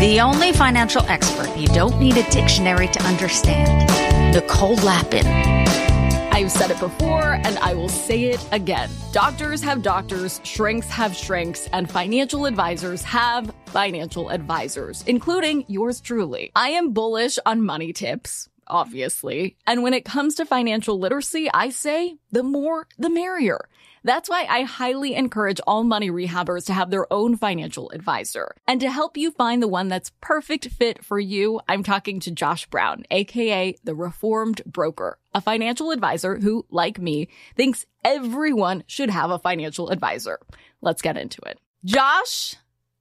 The only financial expert you don't need a dictionary to understand. Nicole Lapin. I've said it before and I will say it again. Doctors have doctors, shrinks have shrinks, and financial advisors have financial advisors, including yours truly. I am bullish on money tips. Obviously. And when it comes to financial literacy, I say the more, the merrier. That's why I highly encourage all money rehabbers to have their own financial advisor. And to help you find the one that's perfect fit for you, I'm talking to Josh Brown, aka the Reformed Broker, a financial advisor who, like me, thinks everyone should have a financial advisor. Let's get into it. Josh,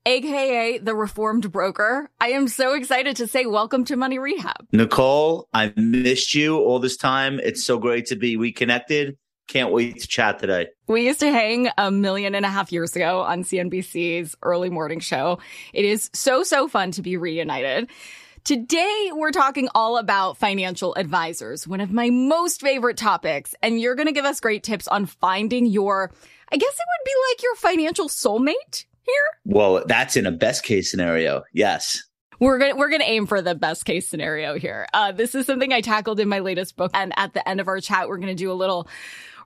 aka the Reformed Broker, I am so excited to say welcome to Money Rehab. Nicole, I've missed you all this time. It's so great to be reconnected. Can't wait to chat today. We used to hang a million and a half years ago on CNBC's early morning show. It is so, so fun to be reunited. Today, we're talking all about financial advisors, one of my most favorite topics. And you're going to give us great tips on finding your, I guess it would be like your financial soulmate here. Well, that's in a best case scenario. Yes. We're gonna we're gonna aim for the best case scenario here. Uh, this is something I tackled in my latest book, and at the end of our chat, we're gonna do a little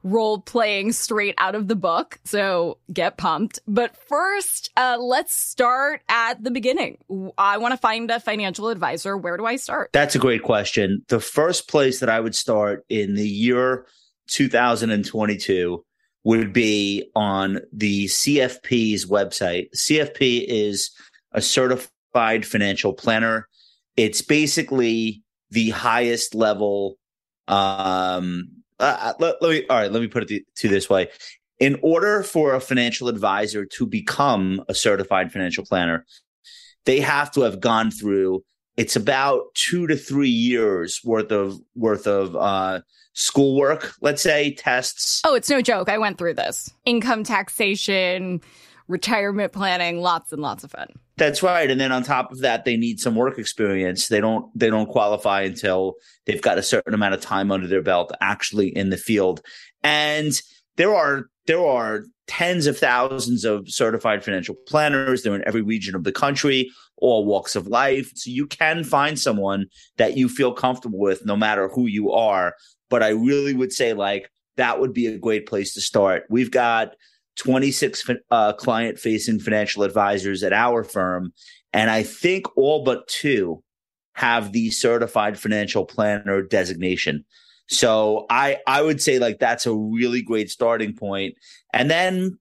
role playing straight out of the book. So get pumped. But first, uh, let's start at the beginning. I want to find a financial advisor. Where do I start? That's a great question. The first place that I would start in the year 2022 would be on the CFP's website. CFP is a certified financial planner. It's basically the highest level um uh, let, let, me all right let me put it to this way in order for a financial advisor to become a certified financial planner they have to have gone through it's about two to three years worth of worth of uh schoolwork let's say tests Oh, it's no joke. I went through this. Income taxation, retirement planning, lots and lots of fun. That's right. And then on top of that, they need some work experience. They don't they don't qualify until they've got a certain amount of time under their belt actually in the field. And there are there are tens of thousands of certified financial planners. They're in every region of the country, all walks of life. So you can find someone that you feel comfortable with no matter who you are. But I really would say like that would be a great place to start. We've got 26 uh, client facing financial advisors at our firm. And I think all but two have the certified financial planner designation. So I, I would say like that's a really great starting point. And then,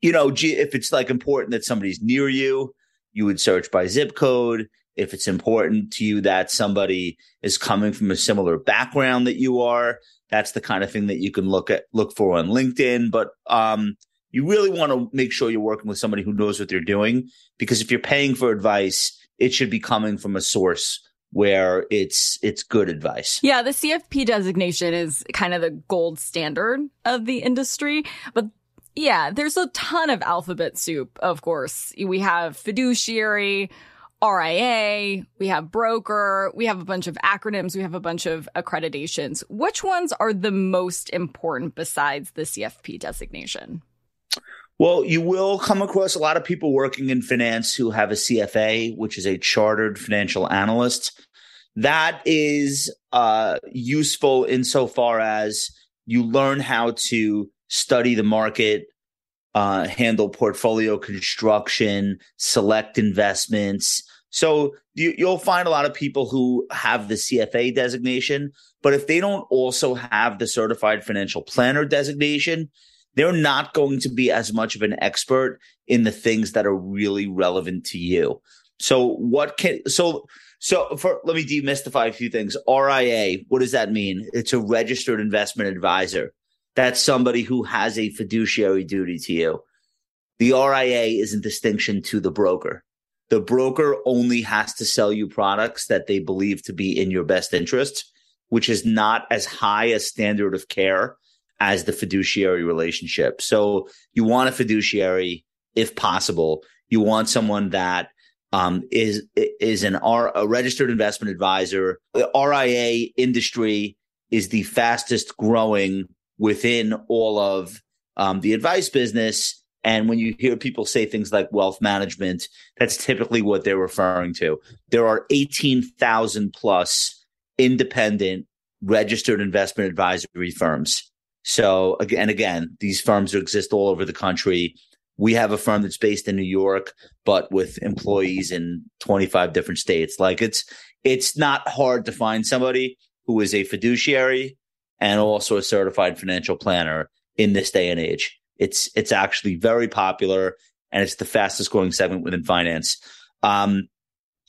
you know, if it's like important that somebody's near you, you would search by zip code. If it's important to you that somebody is coming from a similar background that you are, that's the kind of thing that you can look at look for on LinkedIn. But um, you really want to make sure you're working with somebody who knows what they're doing because if you're paying for advice, it should be coming from a source where it's it's good advice. Yeah, the CFP designation is kind of the gold standard of the industry, but yeah, there's a ton of alphabet soup, of course. We have fiduciary, RIA, we have broker, we have a bunch of acronyms, we have a bunch of accreditations. Which ones are the most important besides the CFP designation? Well, you will come across a lot of people working in finance who have a CFA, which is a chartered financial analyst. That is uh, useful insofar as you learn how to study the market, uh, handle portfolio construction, select investments. So you, you'll find a lot of people who have the CFA designation, but if they don't also have the certified financial planner designation, they're not going to be as much of an expert in the things that are really relevant to you. So what can so so for let me demystify a few things. RIA, what does that mean? It's a registered investment advisor. That's somebody who has a fiduciary duty to you. The RIA is in distinction to the broker. The broker only has to sell you products that they believe to be in your best interest, which is not as high a standard of care as the fiduciary relationship. So you want a fiduciary if possible. You want someone that um, is is an R, a registered investment advisor. The RIA industry is the fastest growing within all of um, the advice business. And when you hear people say things like wealth management, that's typically what they're referring to. There are 18,000 plus independent registered investment advisory firms. So again, again, these firms exist all over the country. We have a firm that's based in New York, but with employees in 25 different states. Like it's, it's not hard to find somebody who is a fiduciary and also a certified financial planner in this day and age. It's it's actually very popular and it's the fastest growing segment within finance. Um,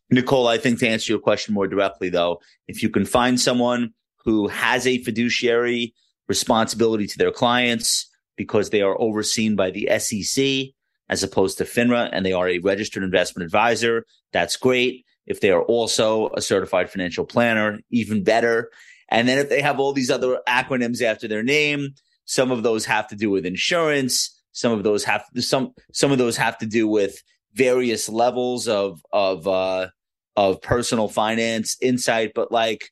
Nicole, I think to answer your question more directly, though, if you can find someone who has a fiduciary responsibility to their clients because they are overseen by the SEC as opposed to FINRA and they are a registered investment advisor, that's great. If they are also a certified financial planner, even better. And then if they have all these other acronyms after their name, some of those have to do with insurance. Some of those have some some of those have to do with various levels of of uh, of personal finance insight. But like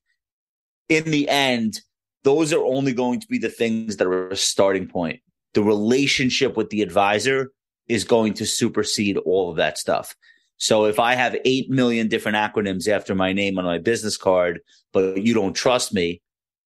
in the end, those are only going to be the things that are a starting point. The relationship with the advisor is going to supersede all of that stuff. So if I have 8 million different acronyms after my name on my business card, but you don't trust me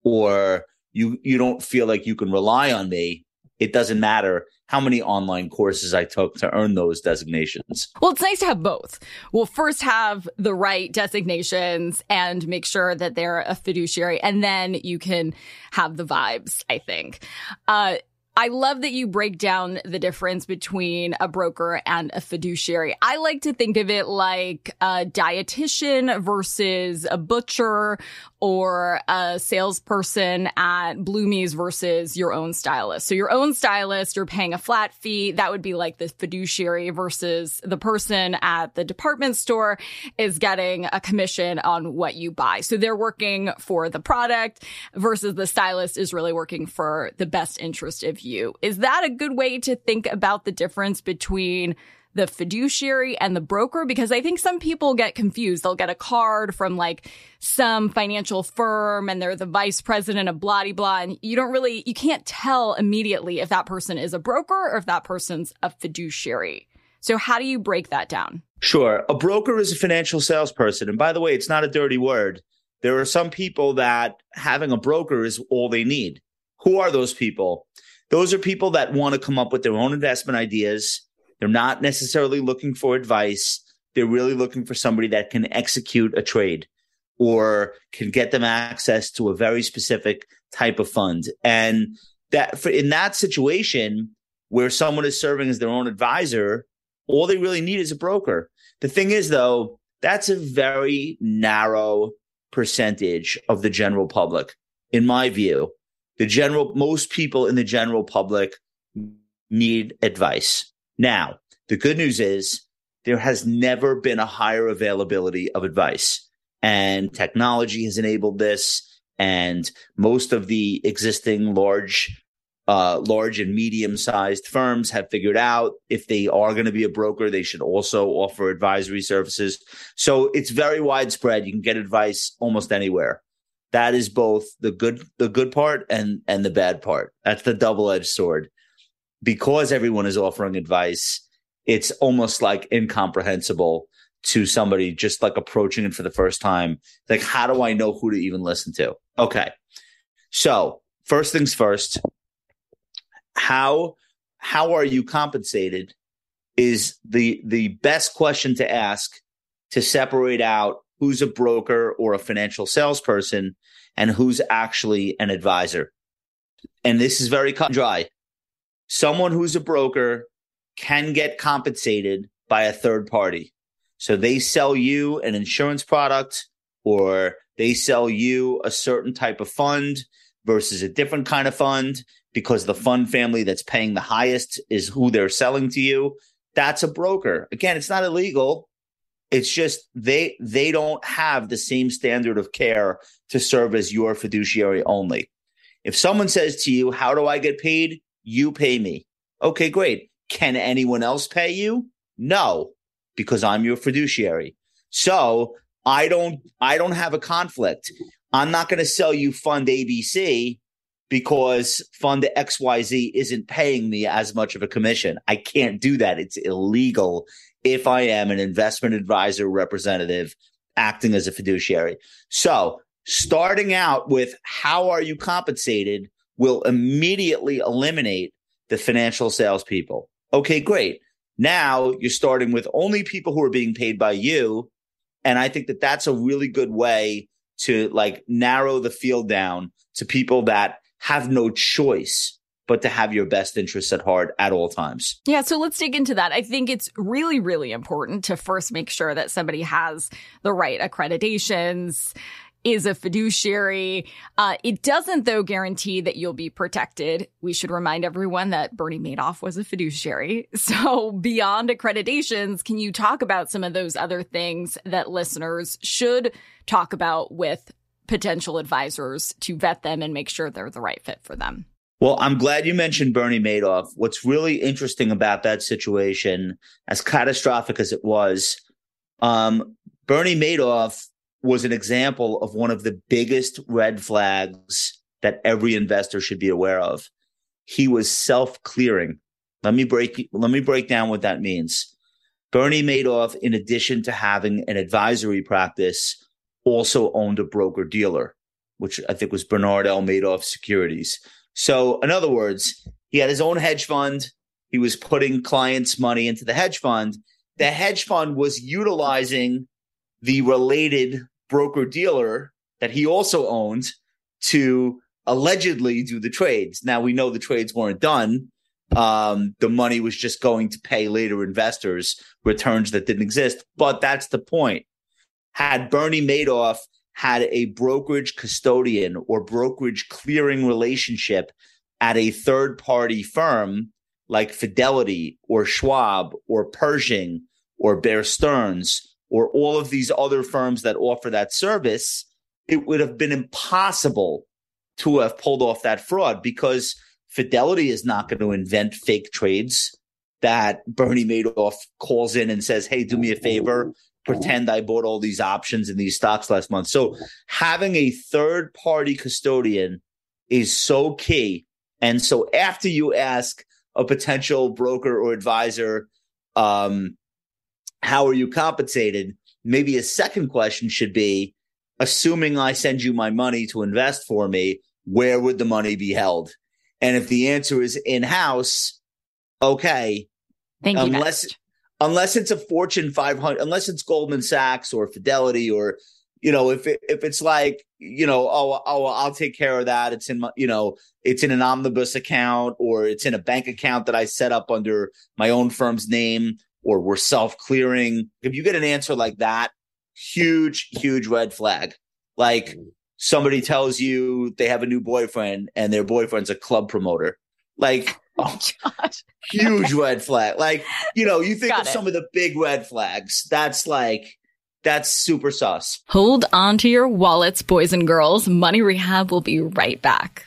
or you, you don't feel like you can rely on me, it doesn't matter how many online courses I took to earn those designations. Well, it's nice to have both. We'll first have the right designations and make sure that they're a fiduciary, and then you can have the vibes, I think. Uh, I love that you break down the difference between a broker and a fiduciary. I like to think of it like a dietitian versus a butcher or a salesperson at Bloomie's versus your own stylist. So your own stylist, you're paying a flat fee. That would be like the fiduciary versus the person at the department store is getting a commission on what you buy. So they're working for the product versus the stylist is really working for the best interest of you you. Is that a good way to think about the difference between the fiduciary and the broker? Because I think some people get confused. They'll get a card from like some financial firm and they're the vice president of blah blah. And you don't really, you can't tell immediately if that person is a broker or if that person's a fiduciary. So how do you break that down? Sure. A broker is a financial salesperson. And by the way, it's not a dirty word. There are some people that having a broker is all they need. Who are those people? Those are people that want to come up with their own investment ideas. They're not necessarily looking for advice. They're really looking for somebody that can execute a trade or can get them access to a very specific type of fund. And that for, in that situation where someone is serving as their own advisor, all they really need is a broker. The thing is though, that's a very narrow percentage of the general public, in my view the general, most people in the general public need advice. Now, the good news is there has never been a higher availability of advice and technology has enabled this. And most of the existing large, uh, large and medium sized firms have figured out if they are going to be a broker, they should also offer advisory services. So it's very widespread. You can get advice almost anywhere that is both the good the good part and and the bad part. That's the double edged sword. because everyone is offering advice, it's almost like incomprehensible to somebody just like approaching it for the first time. Like, how do I know who to even listen to? Okay. So first things first, how how are you compensated is the the best question to ask to separate out who's a broker or a financial salesperson and who's actually an advisor. And this is very cut and dry. Someone who's a broker can get compensated by a third party. So they sell you an insurance product or they sell you a certain type of fund versus a different kind of fund because the fund family that's paying the highest is who they're selling to you. That's a broker. Again, it's not illegal. It's just they they don't have the same standard of care to serve as your fiduciary only. If someone says to you, "How do I get paid?" You pay me. Okay, great. Can anyone else pay you? No, because I'm your fiduciary. So, I don't I don't have a conflict. I'm not going to sell you fund ABC because fund XYZ isn't paying me as much of a commission. I can't do that. It's illegal if I am an investment advisor representative acting as a fiduciary. So, starting out with how are you compensated will immediately eliminate the financial salespeople. Okay, great. Now you're starting with only people who are being paid by you. And I think that that's a really good way to like narrow the field down to people that have no choice but to have your best interests at heart at all times. Yeah, so let's dig into that. I think it's really, really important to first make sure that somebody has the right accreditations, is a fiduciary. Uh, it doesn't, though, guarantee that you'll be protected. We should remind everyone that Bernie Madoff was a fiduciary. So, beyond accreditations, can you talk about some of those other things that listeners should talk about with potential advisors to vet them and make sure they're the right fit for them? Well, I'm glad you mentioned Bernie Madoff. What's really interesting about that situation, as catastrophic as it was, um, Bernie Madoff was an example of one of the biggest red flags that every investor should be aware of. He was self-clearing. Let me break let me break down what that means. Bernie Madoff, in addition to having an advisory practice, also owned a broker dealer, which I think was Bernard L. Madoff Securities. So, in other words, he had his own hedge fund. He was putting clients' money into the hedge fund. The hedge fund was utilizing the related broker dealer that he also owned to allegedly do the trades. Now we know the trades weren't done. Um, the money was just going to pay later investors returns that didn't exist. But that's the point. Had Bernie Madoff had a brokerage custodian or brokerage clearing relationship at a third party firm like Fidelity or Schwab or Pershing or Bear Stearns or all of these other firms that offer that service, it would have been impossible to have pulled off that fraud because Fidelity is not going to invent fake trades that Bernie Madoff calls in and says, Hey, do me a favor. Pretend I bought all these options in these stocks last month. So having a third party custodian is so key. And so after you ask a potential broker or advisor, um, how are you compensated? Maybe a second question should be assuming I send you my money to invest for me, where would the money be held? And if the answer is in house, okay. Thank unless, you. Unless it's a Fortune 500, unless it's Goldman Sachs or Fidelity or, you know, if it, if it's like, you know, oh, oh, I'll take care of that. It's in my, you know, it's in an omnibus account or it's in a bank account that I set up under my own firm's name or we're self clearing. If you get an answer like that, huge, huge red flag. Like mm. somebody tells you they have a new boyfriend and their boyfriend's a club promoter. Like, oh, God. huge red flag. Like, you know, you think Got of it. some of the big red flags. That's like, that's super sus. Hold on to your wallets, boys and girls. Money Rehab will be right back.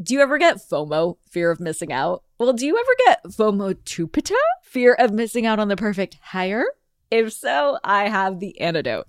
Do you ever get FOMO, fear of missing out? Well, do you ever get FOMO tupita, fear of missing out on the perfect hire? If so, I have the antidote.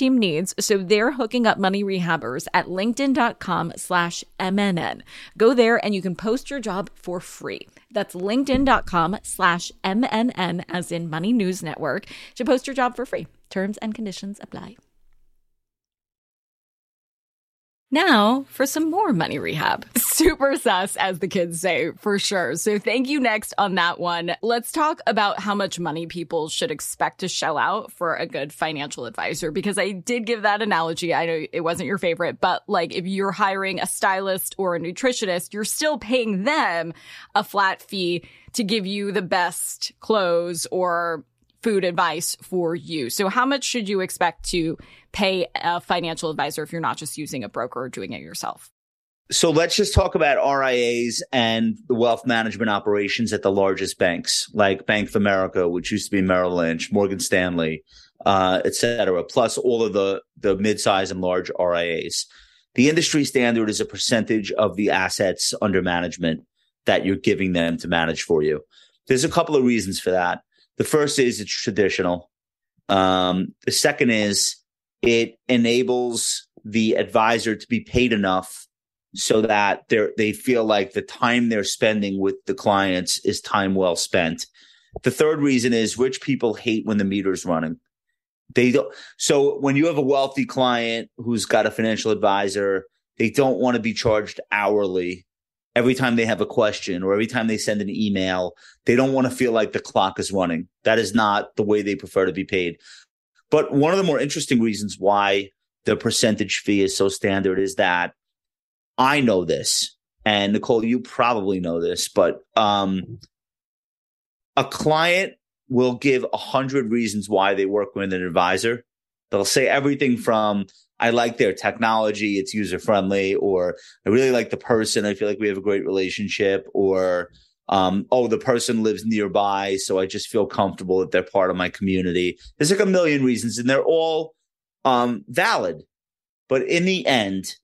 needs, so they're hooking up money rehabbers at linkedin.com slash MNN. Go there and you can post your job for free. That's linkedin.com slash MNN as in Money News Network to post your job for free. Terms and conditions apply. Now for some more money rehab. Super sus, as the kids say, for sure. So thank you next on that one. Let's talk about how much money people should expect to shell out for a good financial advisor, because I did give that analogy. I know it wasn't your favorite, but like if you're hiring a stylist or a nutritionist, you're still paying them a flat fee to give you the best clothes or food advice for you. So how much should you expect to pay a financial advisor if you're not just using a broker or doing it yourself? So let's just talk about RIAs and the wealth management operations at the largest banks, like Bank of America, which used to be Merrill Lynch, Morgan Stanley, uh, et cetera, plus all of the, the mid-size and large RIAs. The industry standard is a percentage of the assets under management that you're giving them to manage for you. There's a couple of reasons for that. The first is it's traditional. Um, the second is it enables the advisor to be paid enough so that they they feel like the time they're spending with the clients is time well spent. The third reason is rich people hate when the meter's running. They don't. So when you have a wealthy client who's got a financial advisor, they don't want to be charged hourly every time they have a question or every time they send an email. They don't want to feel like the clock is running. That is not the way they prefer to be paid. But one of the more interesting reasons why the percentage fee is so standard is that I know this, and Nicole, you probably know this, but um, a client will give a hundred reasons why they work with an advisor. They'll say everything from I like their technology, it's user friendly, or I really like the person, I feel like we have a great relationship, or um, oh, the person lives nearby, so I just feel comfortable that they're part of my community. There's like a million reasons, and they're all um, valid. But in the end,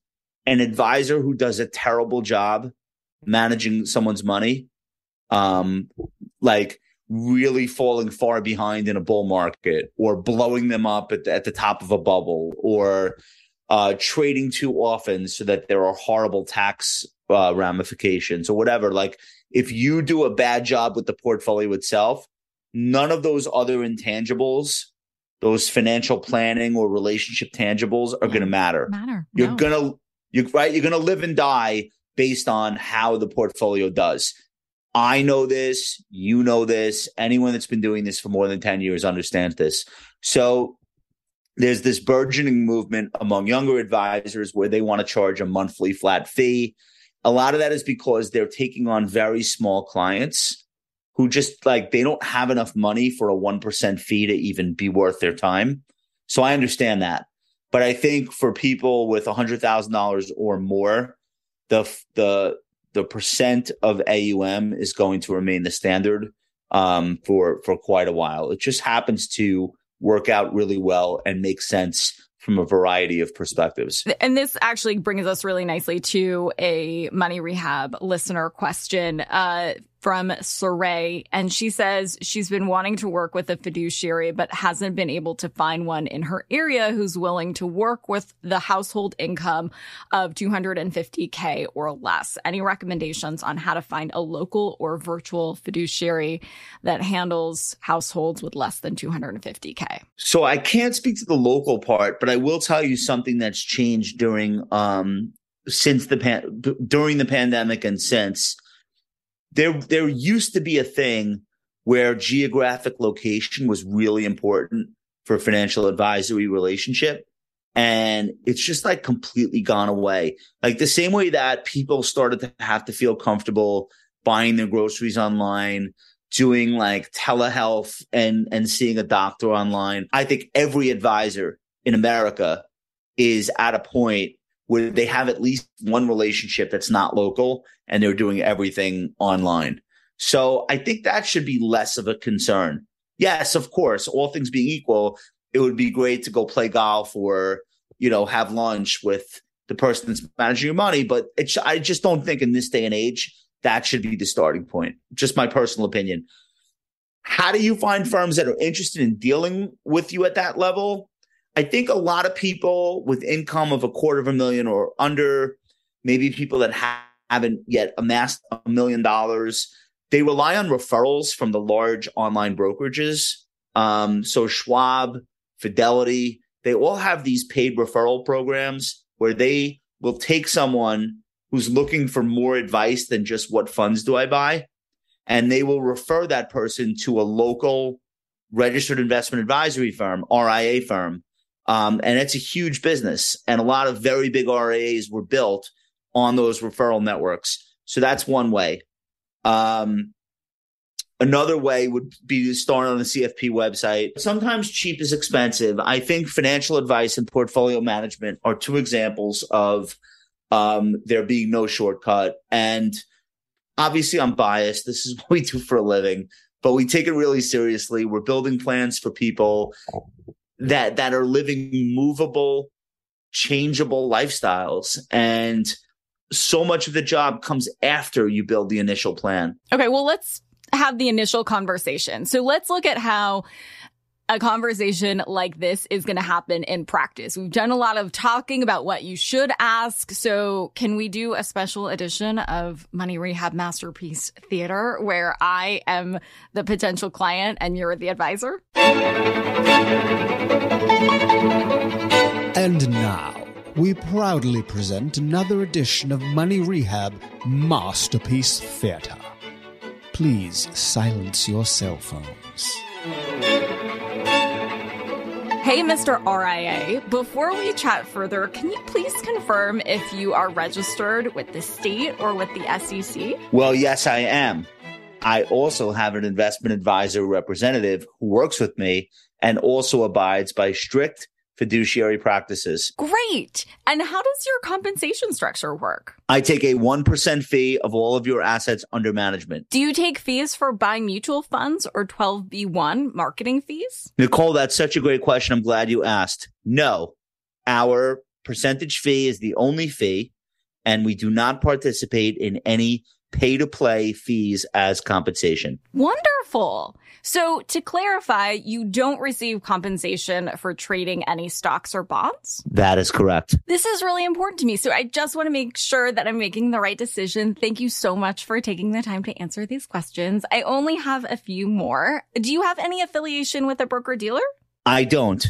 an advisor who does a terrible job managing someone's money, um, like really falling far behind in a bull market, or blowing them up at the, at the top of a bubble, or uh, trading too often so that there are horrible tax uh, ramifications or whatever. Like if you do a bad job with the portfolio itself, none of those other intangibles, those financial planning or relationship tangibles are yeah, going to matter. Matter. You're no. going to you right, you're going to live and die based on how the portfolio does. I know this, you know this, anyone that's been doing this for more than 10 years understands this. So there's this burgeoning movement among younger advisors where they want to charge a monthly flat fee a lot of that is because they're taking on very small clients who just like they don't have enough money for a 1% fee to even be worth their time. So I understand that. But I think for people with $100,000 or more, the the the percent of AUM is going to remain the standard um, for for quite a while. It just happens to work out really well and make sense from a variety of perspectives. And this actually brings us really nicely to a money rehab listener question. Uh, from Saray, and she says she's been wanting to work with a fiduciary, but hasn't been able to find one in her area who's willing to work with the household income of 250K or less. Any recommendations on how to find a local or virtual fiduciary that handles households with less than 250K? So I can't speak to the local part, but I will tell you something that's changed during, um, since the pan- during the pandemic and since there there used to be a thing where geographic location was really important for financial advisory relationship. And it's just like completely gone away. Like the same way that people started to have to feel comfortable buying their groceries online doing like telehealth and and seeing a doctor online i think every advisor in america is at a point where they have at least one relationship that's not local and they're doing everything online. So I think that should be less of a concern. Yes, of course, all things being equal, it would be great to go play golf or, you know, have lunch with the person that's managing your money. But it's, I just don't think in this day and age that should be the starting point. Just my personal opinion. How do you find firms that are interested in dealing with you at that level? I think a lot of people with income of a quarter of a million or under, maybe people that haven't yet amassed a million dollars, they rely on referrals from the large online brokerages. Um, so Schwab, Fidelity, they all have these paid referral programs where they will take someone who's looking for more advice than just what funds do I buy, and they will refer that person to a local registered investment advisory firm, RIA firm, um, and it's a huge business. And a lot of very big RAs were built on those referral networks. So that's one way. Um, another way would be to start on the CFP website. Sometimes cheap is expensive. I think financial advice and portfolio management are two examples of um, there being no shortcut. And obviously, I'm biased. This is what we do for a living, but we take it really seriously. We're building plans for people that that are living movable, changeable lifestyles. And so much of the job comes after you build the initial plan. Okay, well, let's have the initial conversation. So let's look at how a conversation like this is going to happen in practice. We've done a lot of talking about what you should ask. So can we do a special edition of Money Rehab Masterpiece Theater where I am the potential client and you're the advisor? And now we proudly present another edition of Money Rehab Masterpiece Theater. Please silence your cell phones. Hey, Mr. RIA. Before we chat further, can you please confirm if you are registered with the state or with the SEC? Well, yes, I am. I also have an investment advisor representative who works with me and also abides by strict fiduciary practices. Great. And how does your compensation structure work? I take a 1% fee of all of your assets under management. Do you take fees for buying mutual funds or 12B1 marketing fees? Nicole, that's such a great question. I'm glad you asked. No, our percentage fee is the only fee, and we do not participate in any pay to play fees as compensation. Wonderful. So to clarify, you don't receive compensation for trading any stocks or bonds? That is correct. This is really important to me. So I just want to make sure that I'm making the right decision. Thank you so much for taking the time to answer these questions. I only have a few more. Do you have any affiliation with a broker dealer? I don't.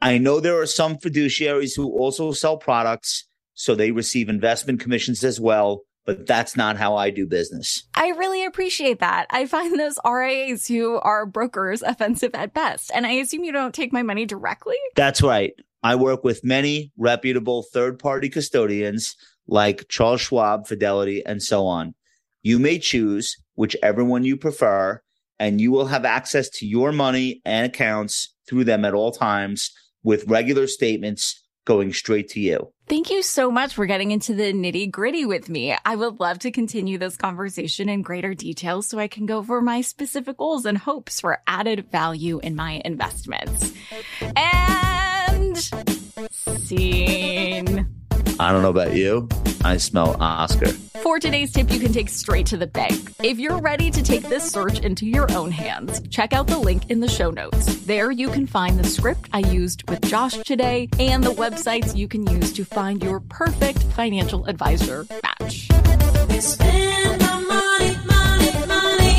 I know there are some fiduciaries who also sell products, so they receive investment commissions as well but that's not how I do business. I really appreciate that. I find those RIAs who are brokers offensive at best. And I assume you don't take my money directly? That's right. I work with many reputable third party custodians like Charles Schwab, Fidelity, and so on. You may choose whichever one you prefer, and you will have access to your money and accounts through them at all times with regular statements going straight to you. Thank you so much for getting into the nitty gritty with me. I would love to continue this conversation in greater detail so I can go over my specific goals and hopes for added value in my investments. And scene. I don't know about you. I smell Oscar. For today's tip, you can take straight to the bank. If you're ready to take this search into your own hands, check out the link in the show notes. There you can find the script I used with Josh today and the websites you can use to find your perfect financial advisor match.